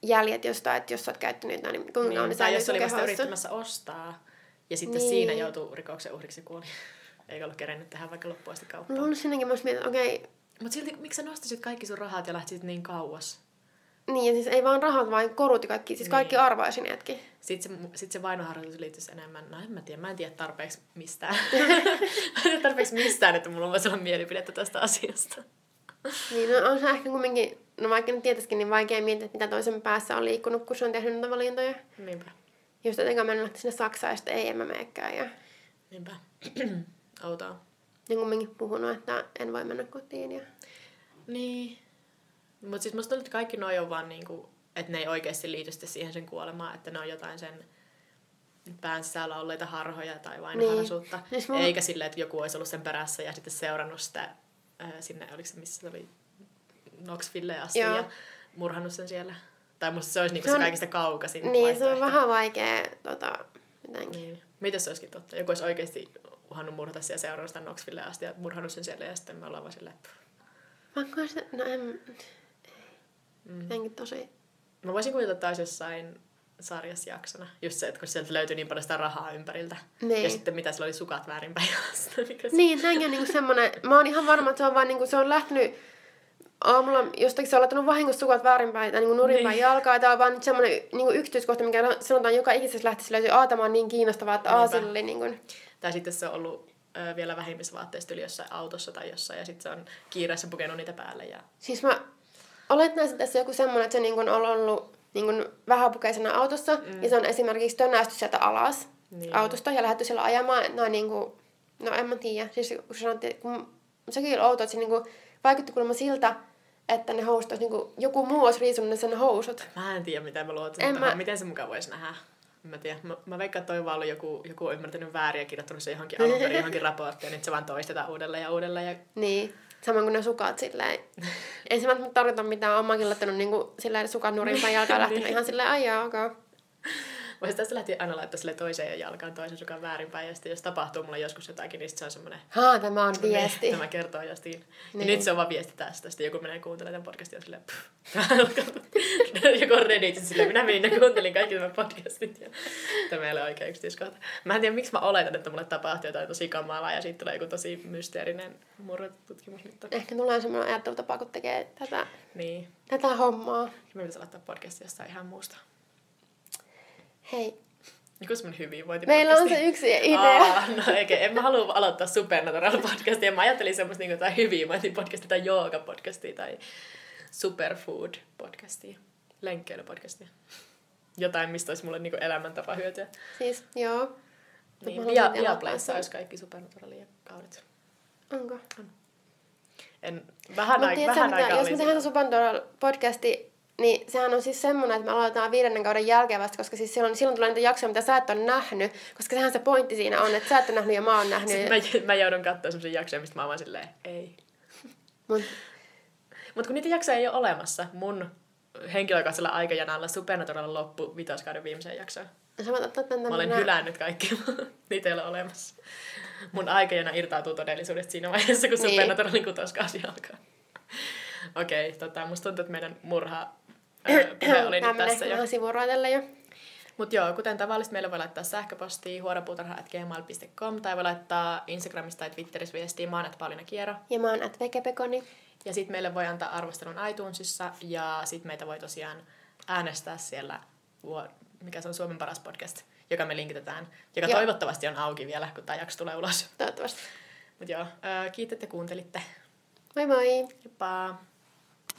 jäljet jostain, että jos sä oot käyttänyt jotain, niin kuinka niin, kauan niin, Tai jos oli vasta yrittämässä ostaa ja sitten niin. siinä joutuu rikoksen uhriksi kuoli eikä ollut kerennyt tehdä vaikka loppuun asti kauppaa. No sinnekin mä mietin, okei. Okay. Mutta silti, miksi sä nostasit kaikki sun rahat ja lähtisit niin kauas? Niin, ja siis ei vaan rahat, vaan korut ja kaikki, siis niin. kaikki arvaesineetkin. Sitten se, sit se vainoharjoitus liittyisi enemmän, no en mä tiedä, mä en tiedä tarpeeksi mistään. mä en tiedä tarpeeksi mistään, että mulla on voisi olla mielipidettä tästä asiasta. niin, no on se ehkä kumminkin, no vaikka nyt tietäisikin, niin vaikea miettiä, että mitä toisen päässä on liikkunut, kun se on tehnyt näitä valintoja. Niinpä. Just jotenkin mä lähti sinne Saksaan ja sitten ei, en mä meekään. Ja... Niinpä. Outoa. Niin kumminkin puhunut, että en voi mennä kotiin. Ja... Niin. Mutta siis musta että kaikki noi on vaan niinku, että ne ei oikeasti liity siihen sen kuolemaan, että ne on jotain sen pään sisällä olleita harhoja tai vain niin. harsuutta. Siis mun... Eikä silleen, että joku olisi ollut sen perässä ja sitten seurannut sitä äh, sinne, oliko se missä se oli Knoxville asti Joo. ja murhannut sen siellä. Tai musta se olisi niinku se, on... se kaikista kaukaisin Niin, se on vähän vaikea tota, jotenkin. Niin. Mitä se olisikin totta? Joku olisi oikeasti uhannut murhata siellä seurannut sitä Knoxville asti ja murhannut sen siellä ja sitten me ollaan vaan silleen, sitä, no en, mm. jotenkin tosi... Mä voisin kuvitella taas jossain sarjassa jaksona. Just se, että kun sieltä löytyi niin paljon sitä rahaa ympäriltä. Niin. Ja sitten mitä sillä oli sukat väärinpäin. niin, näin on niinku semmoinen... Mä oon ihan varma, että se on vaan niinku, se on lähtenyt aamulla jostakin se on laittanut vahingossa sukat väärinpäin tai niin nurinpäin niin. jalkaa. Tämä on vaan semmoinen niin yksityiskohta, mikä sanotaan joka ikisessä lähtiessä löytyy. Aa, tämä on niin kiinnostavaa, että aa, sillä oli niin kuin... Tai sitten se on ollut ö, vielä vähimmisvaatteista yli jossain autossa tai jossain, ja sitten se on kiireessä pukenut niitä päälle. Ja... Siis mä että tässä joku semmoinen, että se niin on ollut niin vähäpukeisena autossa, mm. ja se on esimerkiksi tönästy sieltä alas niin. autosta ja lähdetty siellä ajamaan. No, niin kuin, no en mä tiedä. Siis kun sanottiin, kun, sekin oli outo, että se niin kuin, vaikutti kuulemma siltä, että ne housut olisi, niin kuin, joku muu olisi riisunut sen housut. Mä en tiedä, mitä mä luotan, mä... miten se mukaan voisi nähdä. Mä tiedän. Mä, mä veikkaan, että toi vaan ollut joku, joku on ymmärtänyt väärin ja kirjoittanut se johonkin alun perin johonkin raporttiin, ja nyt se vaan toistetaan uudelleen ja uudelleen. Ja... Niin. Samoin kuin ne sukat silleen. Ei se välttämättä tarkoita mitään. Olen mäkin laittanut niinku silleen sukat nurin päin jalkaan lähtenyt ihan silleen, ai jaa, okay. Voisi tästä lähtien aina laittaa sille toiseen jalkaan toisen sukan väärinpäin, ja sitten jos tapahtuu mulle joskus jotakin, niin se on semmoinen... Haa, tämä on viesti. Niin, tämä kertoo justiin. Niin. Ja nyt se on vaan viesti tästä. Sitten joku menee kuuntelemaan tämän podcastin ja silleen... joku on Redditin silleen, minä menin ja kuuntelin kaikki tämän podcastit. Ja tämä ei ole oikein yksityiskohta. Mä en tiedä, miksi mä oletan, että mulle tapahtuu jotain tosi kamalaa ja sitten tulee joku tosi mysteerinen murretutkimus nyt. Ehkä tulee semmoinen ajattelutapa, kun tekee tätä, niin. tätä hommaa. Me pitäisi aloittaa podcastia jostain ihan muusta. Hei. Joku semmoinen hyvinvointi Meillä on se yksi idea. Aa, no eikä, en mä halua aloittaa Supernatural podcastia. Mä ajattelin semmoista niin tai hyvinvointipodcastia tai jooga-podcastia tai superfood-podcastia. Lenkkeilypodcastia. Jotain, mistä olisi mulle niin elämäntapa hyötyä. Siis, joo. Niin, Via, Viaplayssa olisi kaikki Supernaturalia kaudet. Onko? On. En, vähän, aik- vähän aikaa Jos me tehdään Supernatural podcasti niin sehän on siis semmoinen, että me aloitetaan viidennen kauden jälkeen vasta, koska siis silloin, silloin tulee niitä jaksoja, mitä sä et ole nähnyt, koska sehän se pointti siinä on, että sä et ole nähnyt ja mä oon nähnyt. Sitten mä, mä joudun katsoa semmoisia jaksoja, mistä mä oon silleen, ei. Mut, Mut kun niitä jaksoja ei ole olemassa, mun henkilökohtaisella aikajanalla Supernatural loppu vitoskauden viimeiseen jaksoon. Sä voit ottaa Mä olen hylännyt kaikki, niitä ei ole olemassa. Mun aikajana irtautuu todellisuudesta siinä vaiheessa, kun niin. Supernaturalin kutoskausi alkaa. Okei, okay, tota, musta tuntuu, että meidän murha puhe oli nyt tässä jo. sivuroitelle jo. Mutta joo, kuten tavallisesti meillä voi laittaa sähköpostia huoropuutarha.gmail.com tai voi laittaa Instagramista tai Twitterissä viestiä. Mä oon at Pauliina Kiero. Ja mä oon at Vekepekoni. Ja sitten meille voi antaa arvostelun iTunesissa ja sitten meitä voi tosiaan äänestää siellä, mikä se on Suomen paras podcast, joka me linkitetään, joka joo. toivottavasti on auki vielä, kun tämä jakso tulee ulos. Toivottavasti. Mutta joo, kiitos, että kuuntelitte. Moi moi! Heippa!